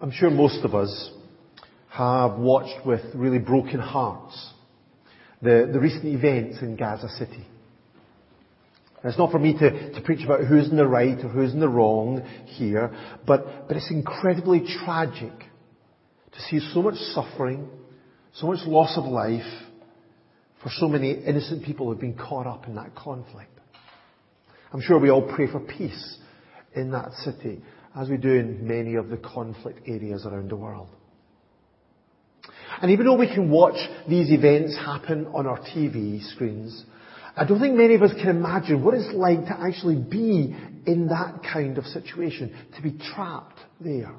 I'm sure most of us have watched with really broken hearts the, the recent events in Gaza City. And it's not for me to, to preach about who's in the right or who's in the wrong here, but, but it's incredibly tragic to see so much suffering, so much loss of life for so many innocent people who have been caught up in that conflict. I'm sure we all pray for peace in that city, as we do in many of the conflict areas around the world. And even though we can watch these events happen on our TV screens, I don't think many of us can imagine what it's like to actually be in that kind of situation, to be trapped there.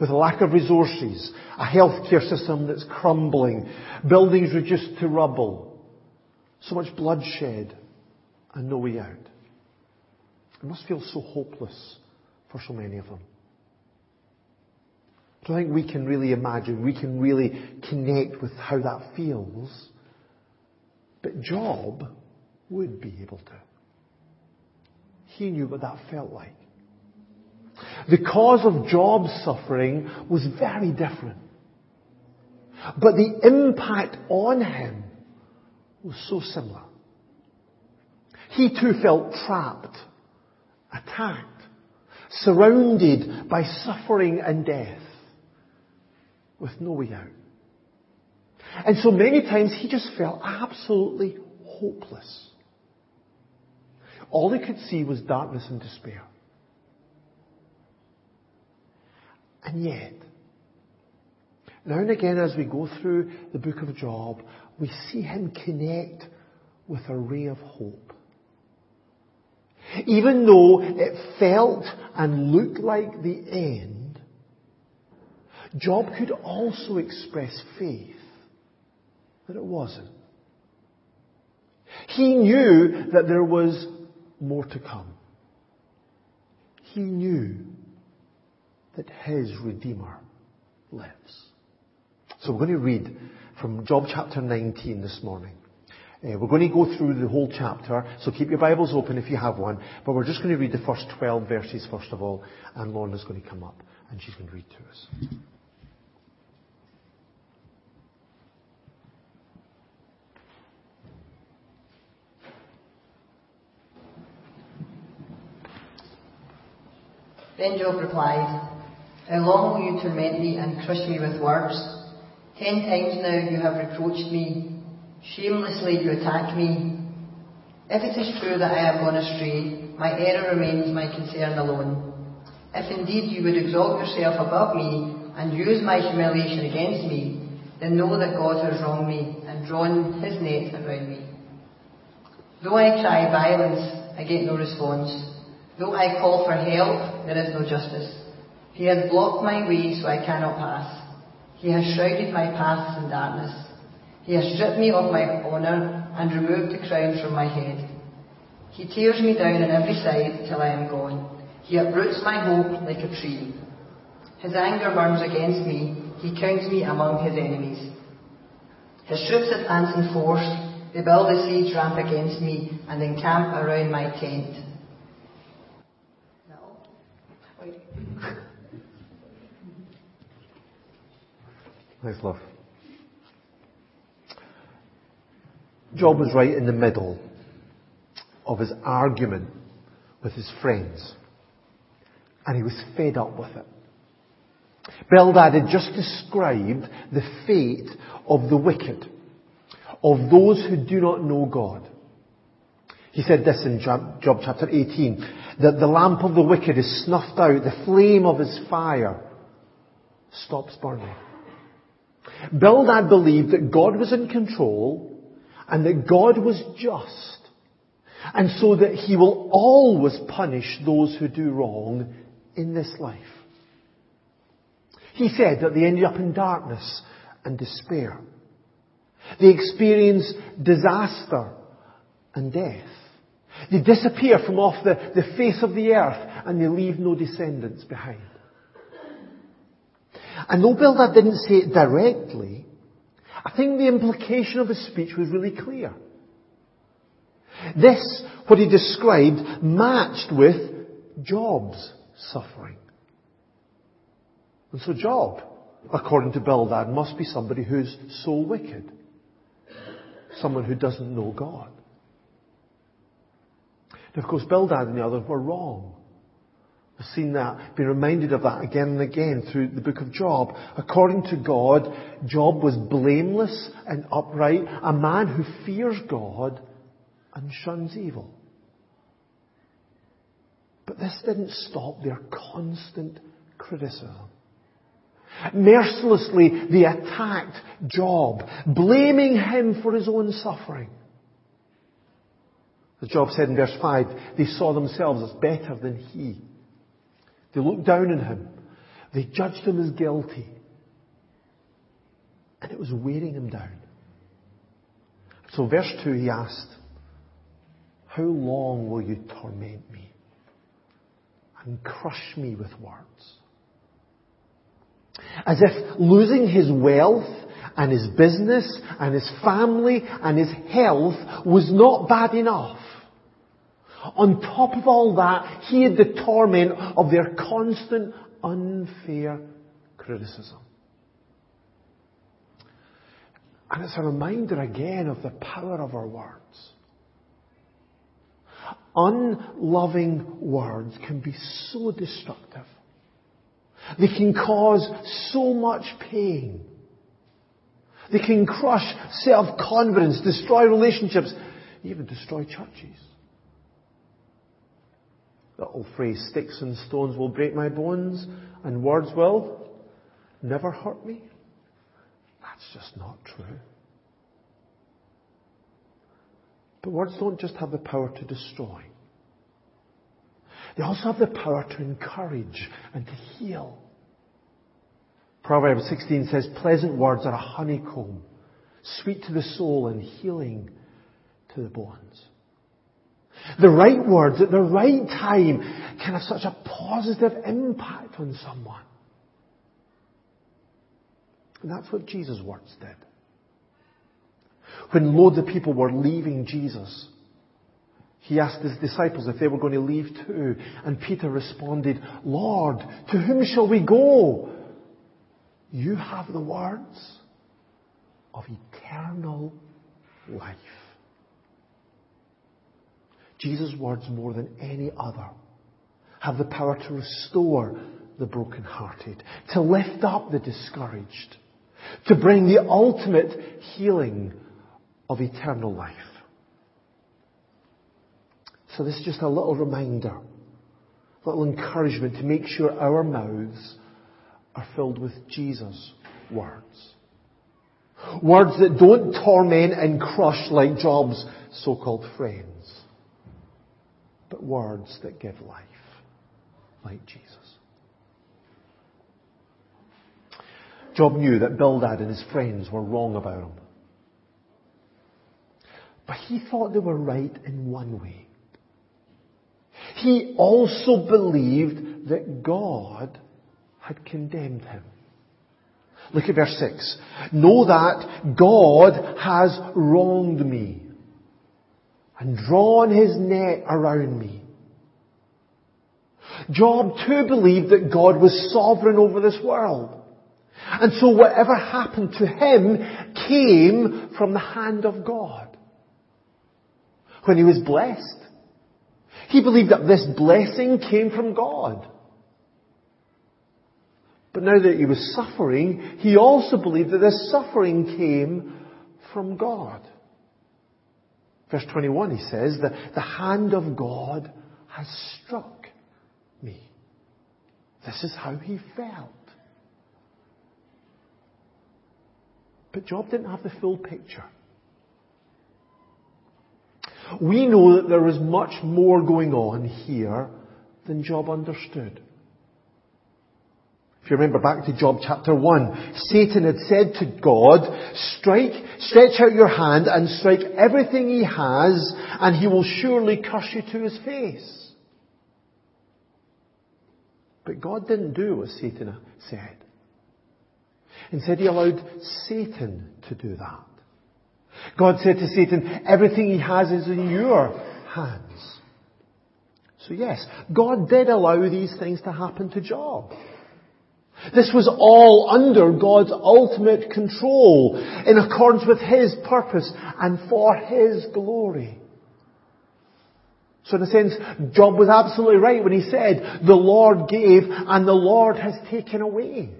With a lack of resources, a healthcare system that's crumbling, buildings reduced to rubble, so much bloodshed, and no way out. It must feel so hopeless for so many of them. I don't think we can really imagine, we can really connect with how that feels. But Job would be able to. He knew what that felt like. The cause of Job's suffering was very different. But the impact on him was so similar. He too felt trapped, attacked, surrounded by suffering and death with no way out. And so many times he just felt absolutely hopeless. All he could see was darkness and despair. And yet, now and again as we go through the book of Job, we see him connect with a ray of hope. Even though it felt and looked like the end, Job could also express faith that it wasn't. He knew that there was more to come. He knew that his Redeemer lives. So we're going to read from Job chapter 19 this morning. Uh, we're going to go through the whole chapter, so keep your Bibles open if you have one. But we're just going to read the first 12 verses first of all, and Lorna's going to come up and she's going to read to us. Then Job replied, How long will you torment me and crush me with words? Ten times now you have reproached me. Shamelessly you attack me. If it is true that I have gone astray, my error remains my concern alone. If indeed you would exalt yourself above me and use my humiliation against me, then know that God has wronged me and drawn his net around me. Though I cry violence, I get no response. Though I call for help, there is no justice. He has blocked my way so I cannot pass. He has shrouded my paths in darkness. He has stripped me of my honour and removed the crown from my head. He tears me down on every side till I am gone. He uproots my hope like a tree. His anger burns against me. He counts me among his enemies. His troops advance in force. They build a siege ramp against me and encamp around my tent. Nice love. Job was right in the middle of his argument with his friends. And he was fed up with it. Bildad had just described the fate of the wicked, of those who do not know God. He said this in Job, chapter 18, that the lamp of the wicked is snuffed out, the flame of his fire stops burning. Bildad believed that God was in control and that God was just. And so that he will always punish those who do wrong in this life. He said that they ended up in darkness and despair. They experience disaster and death. They disappear from off the, the face of the earth and they leave no descendants behind. And though Bildad didn't say it directly, I think the implication of his speech was really clear. This, what he described, matched with Job's suffering. And so Job, according to Bildad, must be somebody who's so wicked. Someone who doesn't know God. And of course, Bildad and the others were wrong. We've seen that, been reminded of that again and again through the book of Job. According to God, Job was blameless and upright, a man who fears God and shuns evil. But this didn't stop their constant criticism. Mercilessly, they attacked Job, blaming him for his own suffering. As Job said in verse 5, they saw themselves as better than he. They looked down on him. They judged him as guilty. And it was wearing him down. So verse 2 he asked, How long will you torment me and crush me with words? As if losing his wealth and his business and his family and his health was not bad enough. On top of all that, he had the torment of their constant unfair criticism. And it's a reminder again of the power of our words. Unloving words can be so destructive. They can cause so much pain. They can crush self-confidence, destroy relationships, even destroy churches. The old phrase, sticks and stones will break my bones and words will never hurt me. That's just not true. But words don't just have the power to destroy. They also have the power to encourage and to heal. Proverbs 16 says, pleasant words are a honeycomb, sweet to the soul and healing to the bones. The right words at the right time can have such a positive impact on someone. And that's what Jesus' words did. When loads of people were leaving Jesus, he asked his disciples if they were going to leave too. And Peter responded, Lord, to whom shall we go? You have the words of eternal life. Jesus' words more than any other have the power to restore the brokenhearted, to lift up the discouraged, to bring the ultimate healing of eternal life. So this is just a little reminder, a little encouragement to make sure our mouths are filled with Jesus' words. Words that don't torment and crush like Job's so-called friends words that give life, like Jesus. Job knew that Bildad and his friends were wrong about him. But he thought they were right in one way. He also believed that God had condemned him. Look at verse 6. Know that God has wronged me and drawn his net around me. Job too believed that God was sovereign over this world. And so whatever happened to him came from the hand of God. When he was blessed, he believed that this blessing came from God. But now that he was suffering, he also believed that this suffering came from God. Verse 21, he says, the, the hand of God has struck me. This is how he felt. But Job didn't have the full picture. We know that there was much more going on here than Job understood. If you remember back to Job chapter 1, Satan had said to God, strike, stretch out your hand and strike everything he has and he will surely curse you to his face. But God didn't do what Satan said. Instead he allowed Satan to do that. God said to Satan, everything he has is in your hands. So yes, God did allow these things to happen to Job. This was all under God's ultimate control, in accordance with His purpose and for His glory. So in a sense, Job was absolutely right when he said, the Lord gave and the Lord has taken away.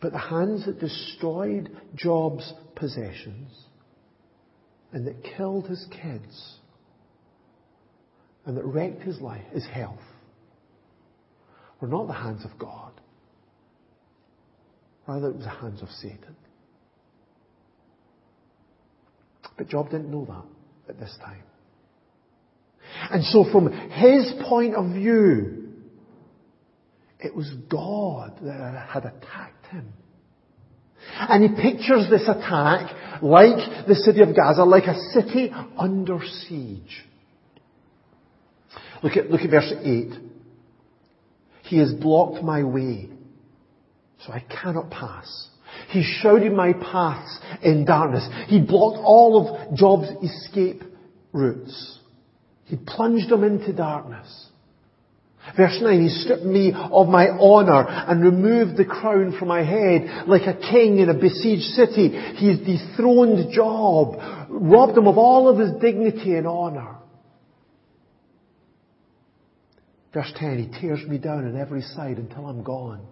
But the hands that destroyed Job's possessions and that killed his kids and that wrecked his life, his health, were not the hands of God. Rather, it was the hands of Satan. But Job didn't know that at this time. And so from his point of view, it was God that had attacked him. And he pictures this attack like the city of Gaza, like a city under siege. Look at, look at verse 8. He has blocked my way, so I cannot pass. He shrouded my paths in darkness. He blocked all of Job's escape routes. He plunged them into darkness. Verse 9, He stripped me of my honour and removed the crown from my head like a king in a besieged city. He has dethroned Job, robbed him of all of his dignity and honour. Verse 10, He tears me down on every side until I'm gone.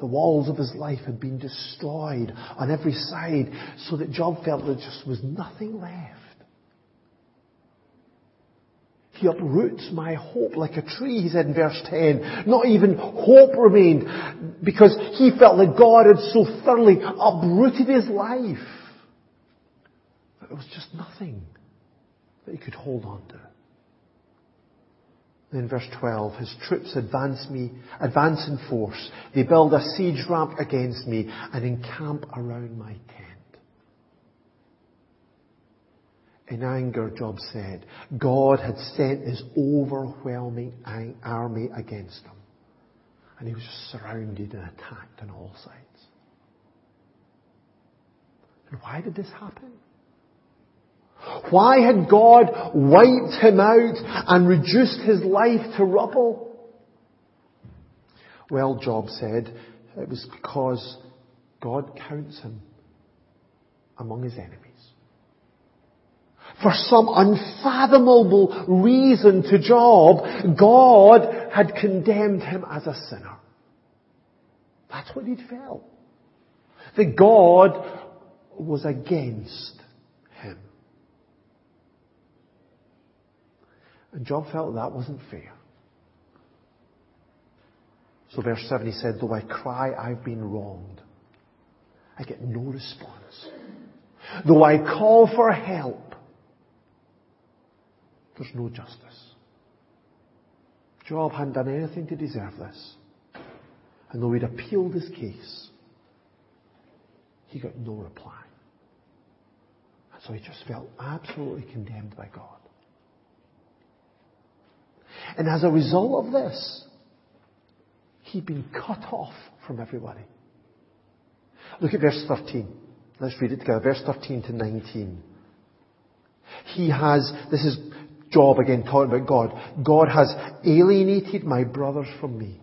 The walls of his life had been destroyed on every side so that Job felt there just was nothing left. He uproots my hope like a tree, he said in verse 10. Not even hope remained because he felt that God had so thoroughly uprooted his life. That there was just nothing that he could hold on to. Then verse 12, his troops advance me, advance in force. They build a siege ramp against me and encamp around my tent. In anger, Job said, God had sent his overwhelming army against him. And he was surrounded and attacked on all sides. And why did this happen? Why had God wiped him out and reduced his life to rubble? Well, Job said, it was because God counts him among his enemies. For some unfathomable reason to Job, God had condemned him as a sinner. That's what he'd felt. That God was against him. And Job felt that wasn't fair. So verse 7 he said, Though I cry, I've been wronged. I get no response. Though I call for help, there's no justice. Job hadn't done anything to deserve this. And though he'd appealed his case, he got no reply. And so he just felt absolutely condemned by God. And as a result of this, he'd been cut off from everybody. Look at verse 13. Let's read it together. Verse 13 to 19. He has, this is Job again talking about God. God has alienated my brothers from me.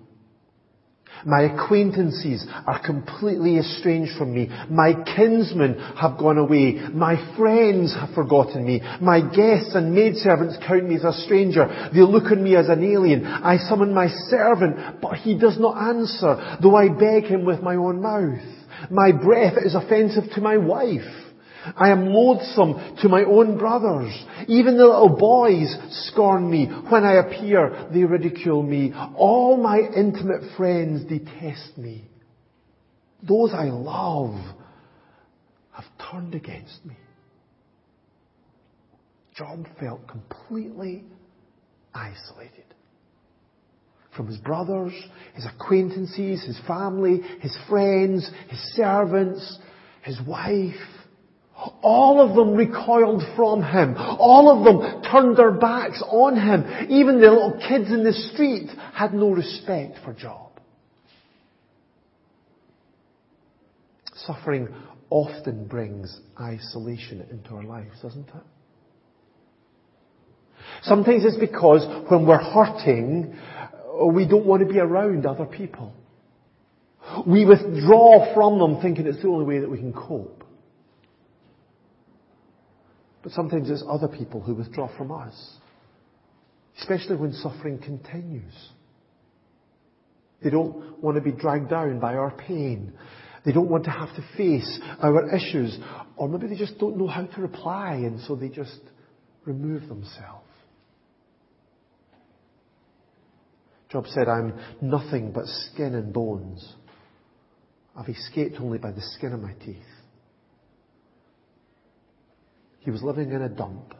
My acquaintances are completely estranged from me. My kinsmen have gone away. My friends have forgotten me. My guests and maidservants count me as a stranger. They look on me as an alien. I summon my servant, but he does not answer, though I beg him with my own mouth. My breath is offensive to my wife. I am loathsome to my own brothers. Even the little boys scorn me. When I appear, they ridicule me. All my intimate friends detest me. Those I love have turned against me. Job felt completely isolated from his brothers, his acquaintances, his family, his friends, his servants, his wife. All of them recoiled from him. All of them turned their backs on him. Even the little kids in the street had no respect for Job. Suffering often brings isolation into our lives, doesn't it? Sometimes it's because when we're hurting, we don't want to be around other people. We withdraw from them thinking it's the only way that we can cope. But sometimes it's other people who withdraw from us. Especially when suffering continues. They don't want to be dragged down by our pain. They don't want to have to face our issues. Or maybe they just don't know how to reply and so they just remove themselves. Job said, I'm nothing but skin and bones. I've escaped only by the skin of my teeth. He was living in a dump.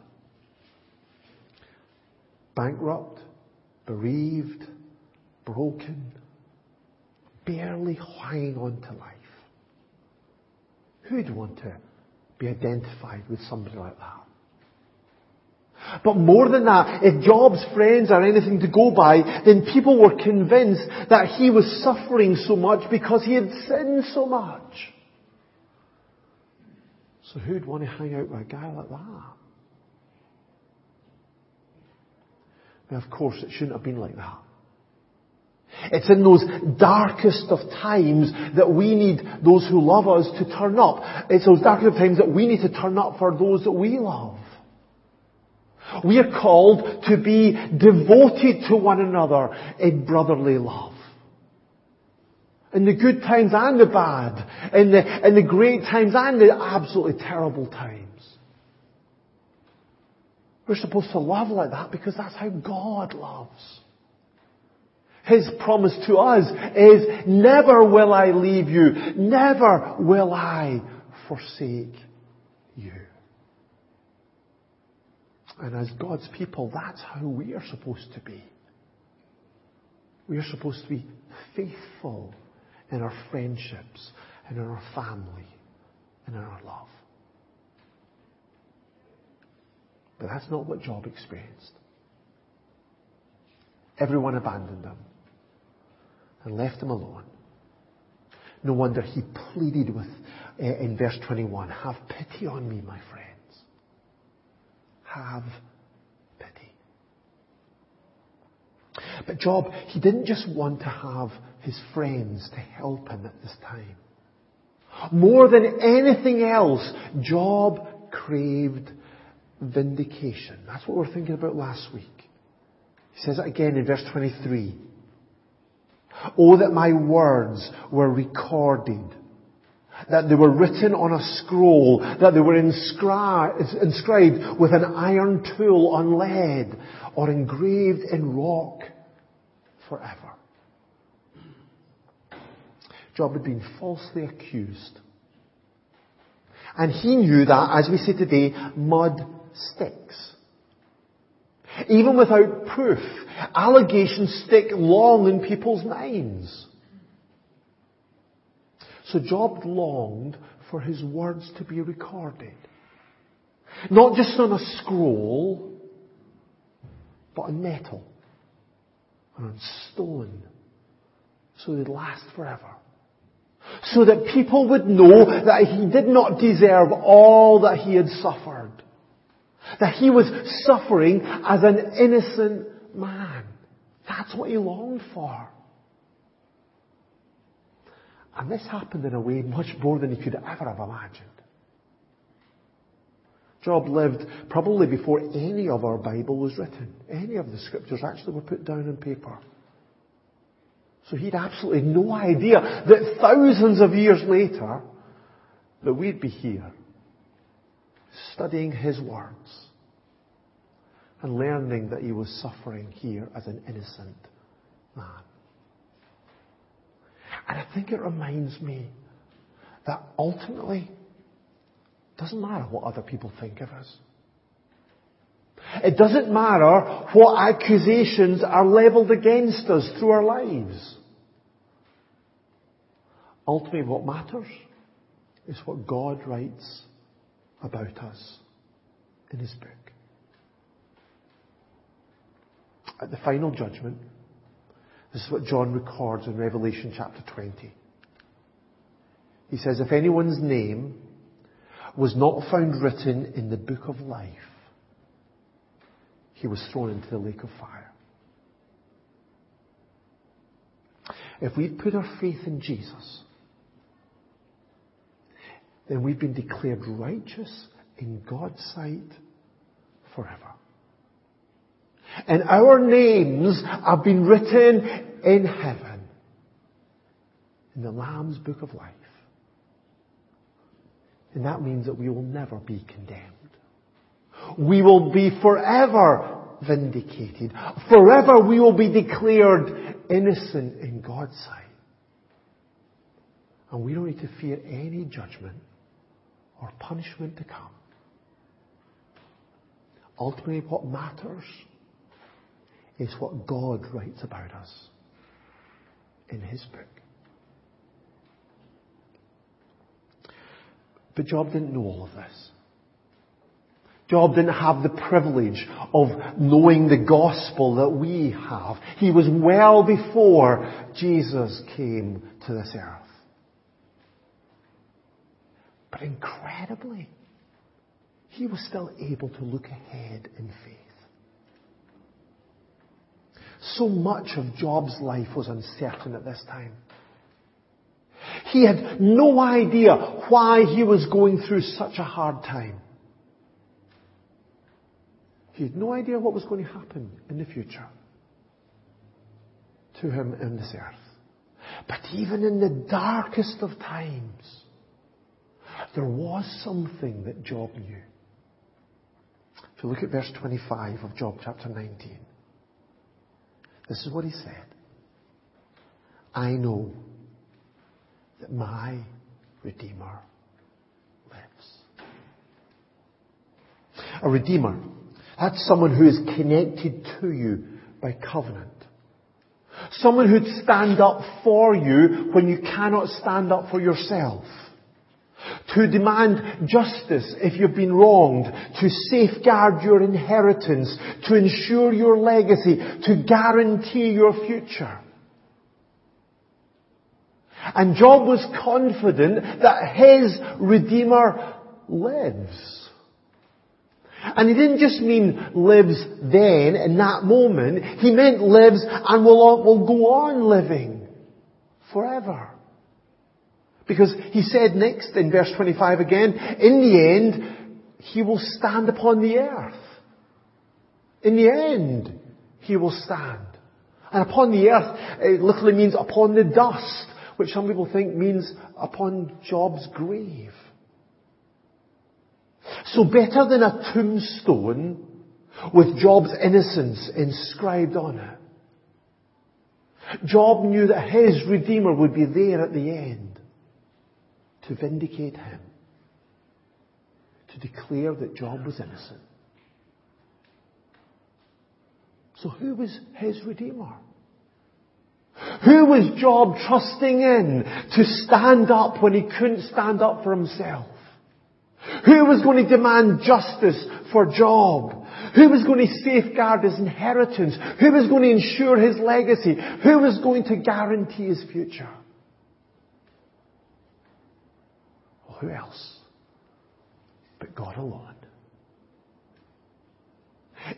Bankrupt, bereaved, broken, barely hanging on to life. Who'd want to be identified with somebody like that? But more than that, if Job's friends are anything to go by, then people were convinced that he was suffering so much because he had sinned so much. So who'd want to hang out with a guy like that? Now, of course, it shouldn't have been like that. It's in those darkest of times that we need those who love us to turn up. It's those darkest of times that we need to turn up for those that we love. We are called to be devoted to one another in brotherly love. In the good times and the bad. In the, in the great times and the absolutely terrible times. We're supposed to love like that because that's how God loves. His promise to us is, never will I leave you. Never will I forsake you. And as God's people, that's how we are supposed to be. We are supposed to be faithful in our friendships and in our family and in our love. But that's not what Job experienced. Everyone abandoned him and left him alone. No wonder he pleaded with, uh, in verse 21, have pity on me, my friends. Have pity. But Job, he didn't just want to have his friends to help him at this time. More than anything else, Job craved vindication. That's what we were thinking about last week. He says it again in verse 23. Oh, that my words were recorded. That they were written on a scroll. That they were inscribed, inscribed with an iron tool on lead or engraved in rock forever. Job had been falsely accused. And he knew that, as we say today, mud sticks. Even without proof, allegations stick long in people's minds. So Job longed for his words to be recorded. Not just on a scroll, but on metal and on stone, so they'd last forever. So that people would know that he did not deserve all that he had suffered. That he was suffering as an innocent man. That's what he longed for. And this happened in a way much more than he could ever have imagined. Job lived probably before any of our Bible was written. Any of the scriptures actually were put down on paper. So he'd absolutely no idea that thousands of years later that we'd be here studying his words and learning that he was suffering here as an innocent man. And I think it reminds me that ultimately it doesn't matter what other people think of us. It doesn't matter what accusations are leveled against us through our lives. Ultimately what matters is what God writes about us in His book. At the final judgment, this is what John records in Revelation chapter 20. He says, if anyone's name was not found written in the book of life, he was thrown into the lake of fire. If we put our faith in Jesus, then we've been declared righteous in God's sight forever. And our names have been written in heaven in the Lamb's book of life. And that means that we will never be condemned. We will be forever vindicated. Forever we will be declared innocent in God's sight. And we don't need to fear any judgment or punishment to come. Ultimately, what matters is what God writes about us in His book. But Job didn't know all of this. Job didn't have the privilege of knowing the gospel that we have. He was well before Jesus came to this earth. But incredibly, he was still able to look ahead in faith. So much of Job's life was uncertain at this time. He had no idea why he was going through such a hard time. He had no idea what was going to happen in the future to him in this earth. But even in the darkest of times, there was something that Job knew. If you look at verse 25 of Job chapter 19, this is what he said. I know that my Redeemer lives. A Redeemer, that's someone who is connected to you by covenant. Someone who'd stand up for you when you cannot stand up for yourself. To demand justice if you've been wronged. To safeguard your inheritance. To ensure your legacy. To guarantee your future. And Job was confident that his Redeemer lives. And he didn't just mean lives then, in that moment. He meant lives and will, will go on living forever. Because he said next in verse 25 again, in the end, he will stand upon the earth. In the end, he will stand. And upon the earth, it literally means upon the dust which some people think means upon Job's grave. So better than a tombstone with Job's innocence inscribed on it. Job knew that his Redeemer would be there at the end to vindicate him, to declare that Job was innocent. So who was his Redeemer? Who was Job trusting in to stand up when he couldn't stand up for himself? Who was going to demand justice for Job? Who was going to safeguard his inheritance? Who was going to ensure his legacy? Who was going to guarantee his future? Well, who else but God alone?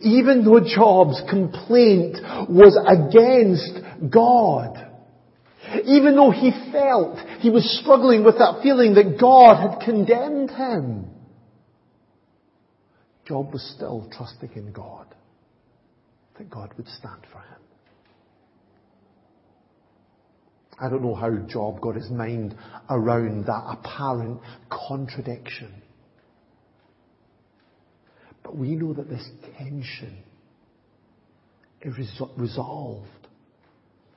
Even though Job's complaint was against God, even though he felt he was struggling with that feeling that God had condemned him, Job was still trusting in God, that God would stand for him. I don't know how Job got his mind around that apparent contradiction. But we know that this tension is resolved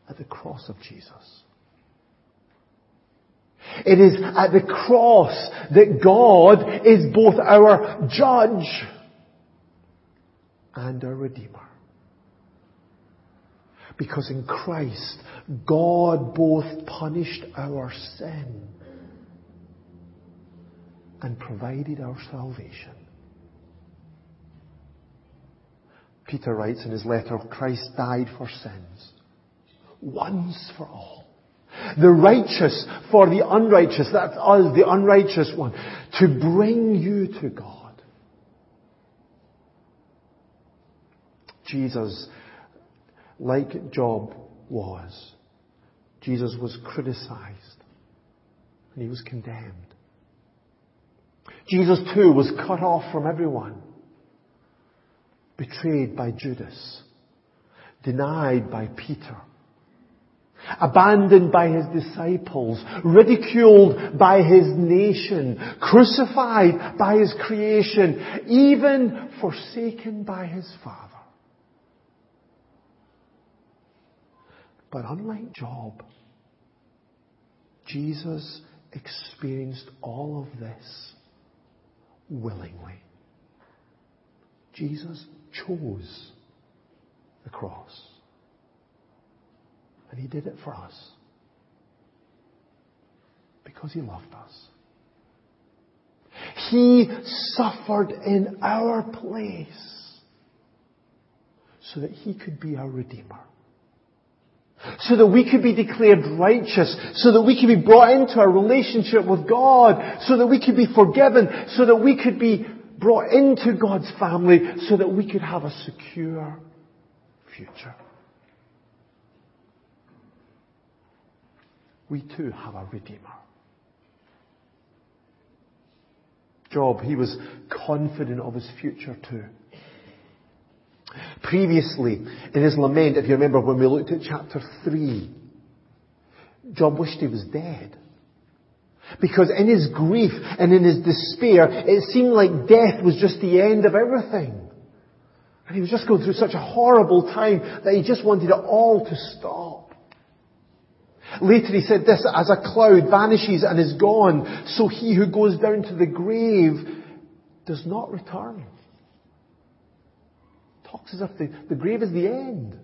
at the cross of Jesus. It is at the cross that God is both our judge and our Redeemer. Because in Christ, God both punished our sin and provided our salvation. Peter writes in his letter, Christ died for sins. Once for all. The righteous for the unrighteous. That's us, the unrighteous one. To bring you to God. Jesus, like Job was, Jesus was criticized and he was condemned. Jesus too was cut off from everyone, betrayed by Judas, denied by Peter, abandoned by his disciples, ridiculed by his nation, crucified by his creation, even forsaken by his Father. But unlike Job, Jesus experienced all of this willingly. Jesus chose the cross. And he did it for us. Because he loved us. He suffered in our place so that he could be our Redeemer. So that we could be declared righteous, so that we could be brought into a relationship with God, so that we could be forgiven, so that we could be brought into God's family, so that we could have a secure future. We too have a Redeemer. Job, he was confident of his future too. Previously, in his lament, if you remember when we looked at chapter 3, Job wished he was dead. Because in his grief and in his despair, it seemed like death was just the end of everything. And he was just going through such a horrible time that he just wanted it all to stop. Later he said this, as a cloud vanishes and is gone, so he who goes down to the grave does not return. Talks as if the, the grave is the end.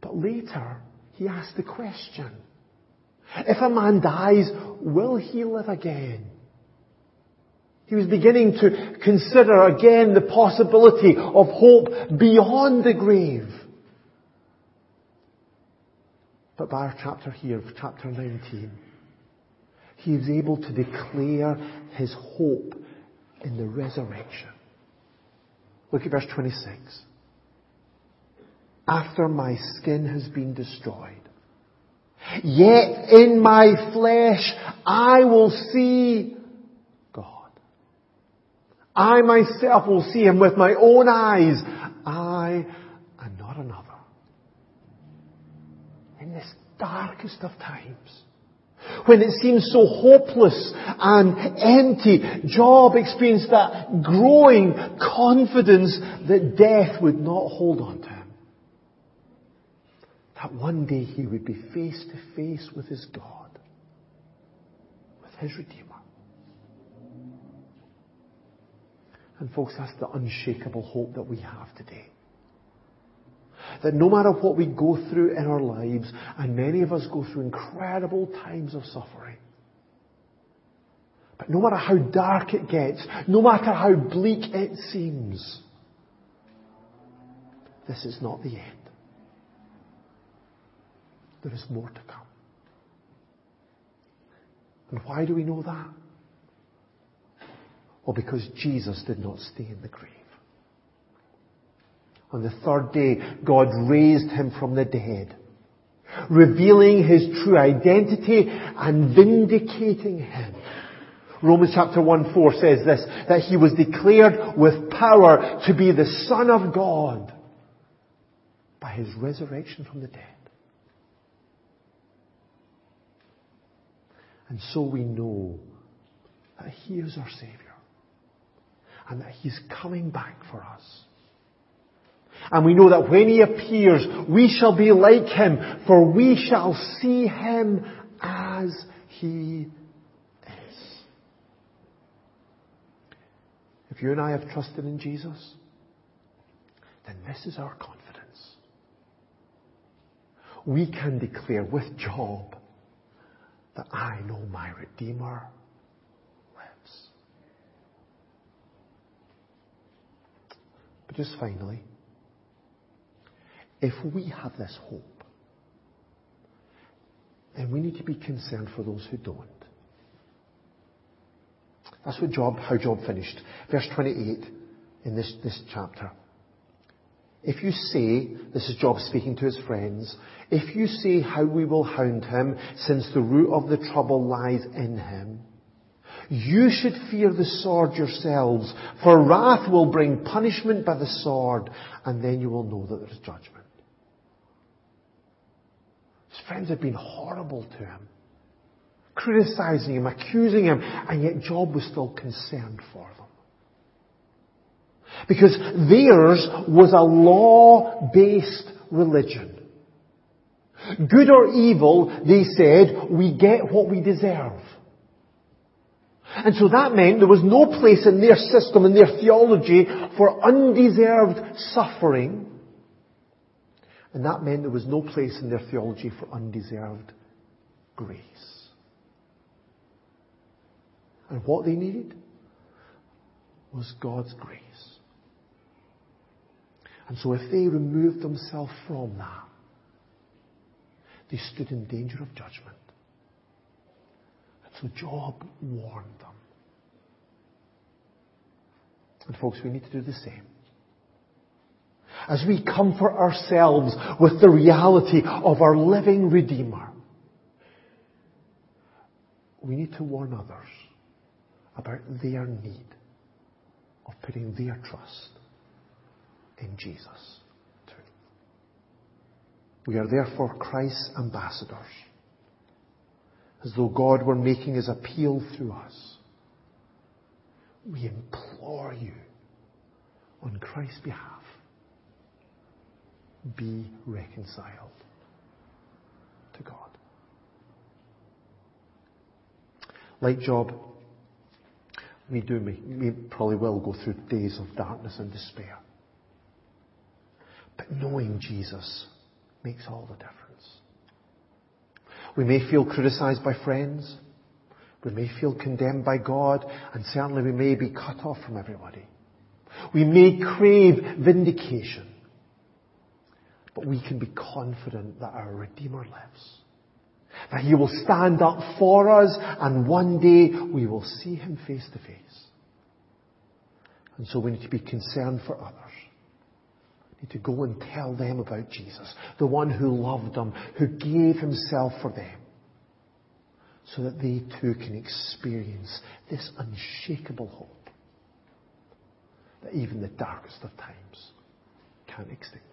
But later, he asked the question, if a man dies, will he live again? He was beginning to consider again the possibility of hope beyond the grave. But by our chapter here, chapter 19, he is able to declare his hope in the resurrection. Look at verse 26. After my skin has been destroyed, yet in my flesh I will see God. I myself will see Him with my own eyes. I and not another. In this darkest of times, when it seems so hopeless and empty, Job experienced that growing confidence that death would not hold on to him. That one day he would be face to face with his God, with his Redeemer. And folks, that's the unshakable hope that we have today. That no matter what we go through in our lives, and many of us go through incredible times of suffering, but no matter how dark it gets, no matter how bleak it seems, this is not the end. There is more to come. And why do we know that? Well, because Jesus did not stay in the grave. On the third day, God raised him from the dead, revealing his true identity and vindicating him. Romans chapter 1 4 says this, that he was declared with power to be the Son of God by his resurrection from the dead. And so we know that he is our Savior and that he's coming back for us. And we know that when he appears, we shall be like him, for we shall see him as he is. If you and I have trusted in Jesus, then this is our confidence. We can declare with Job that I know my Redeemer lives. But just finally, if we have this hope, then we need to be concerned for those who don't. That's what Job, how Job finished. Verse 28 in this, this chapter. If you say, this is Job speaking to his friends, if you say how we will hound him, since the root of the trouble lies in him, you should fear the sword yourselves, for wrath will bring punishment by the sword, and then you will know that there is judgment. His friends had been horrible to him, criticizing him, accusing him, and yet Job was still concerned for them. Because theirs was a law-based religion. Good or evil, they said, we get what we deserve. And so that meant there was no place in their system, in their theology, for undeserved suffering. And that meant there was no place in their theology for undeserved grace. And what they needed was God's grace. And so if they removed themselves from that, they stood in danger of judgment. And so Job warned them. And folks, we need to do the same. As we comfort ourselves with the reality of our living Redeemer, we need to warn others about their need of putting their trust in Jesus too. We are therefore Christ's ambassadors, as though God were making his appeal through us. We implore you on Christ's behalf, be reconciled to God. Like Job, we do, we probably will go through days of darkness and despair. But knowing Jesus makes all the difference. We may feel criticized by friends. We may feel condemned by God, and certainly we may be cut off from everybody. We may crave vindication. But we can be confident that our Redeemer lives. That He will stand up for us, and one day we will see Him face to face. And so we need to be concerned for others We need to go and tell them about Jesus, the one who loved them, who gave himself for them, so that they too can experience this unshakable hope that even the darkest of times can't extinguish.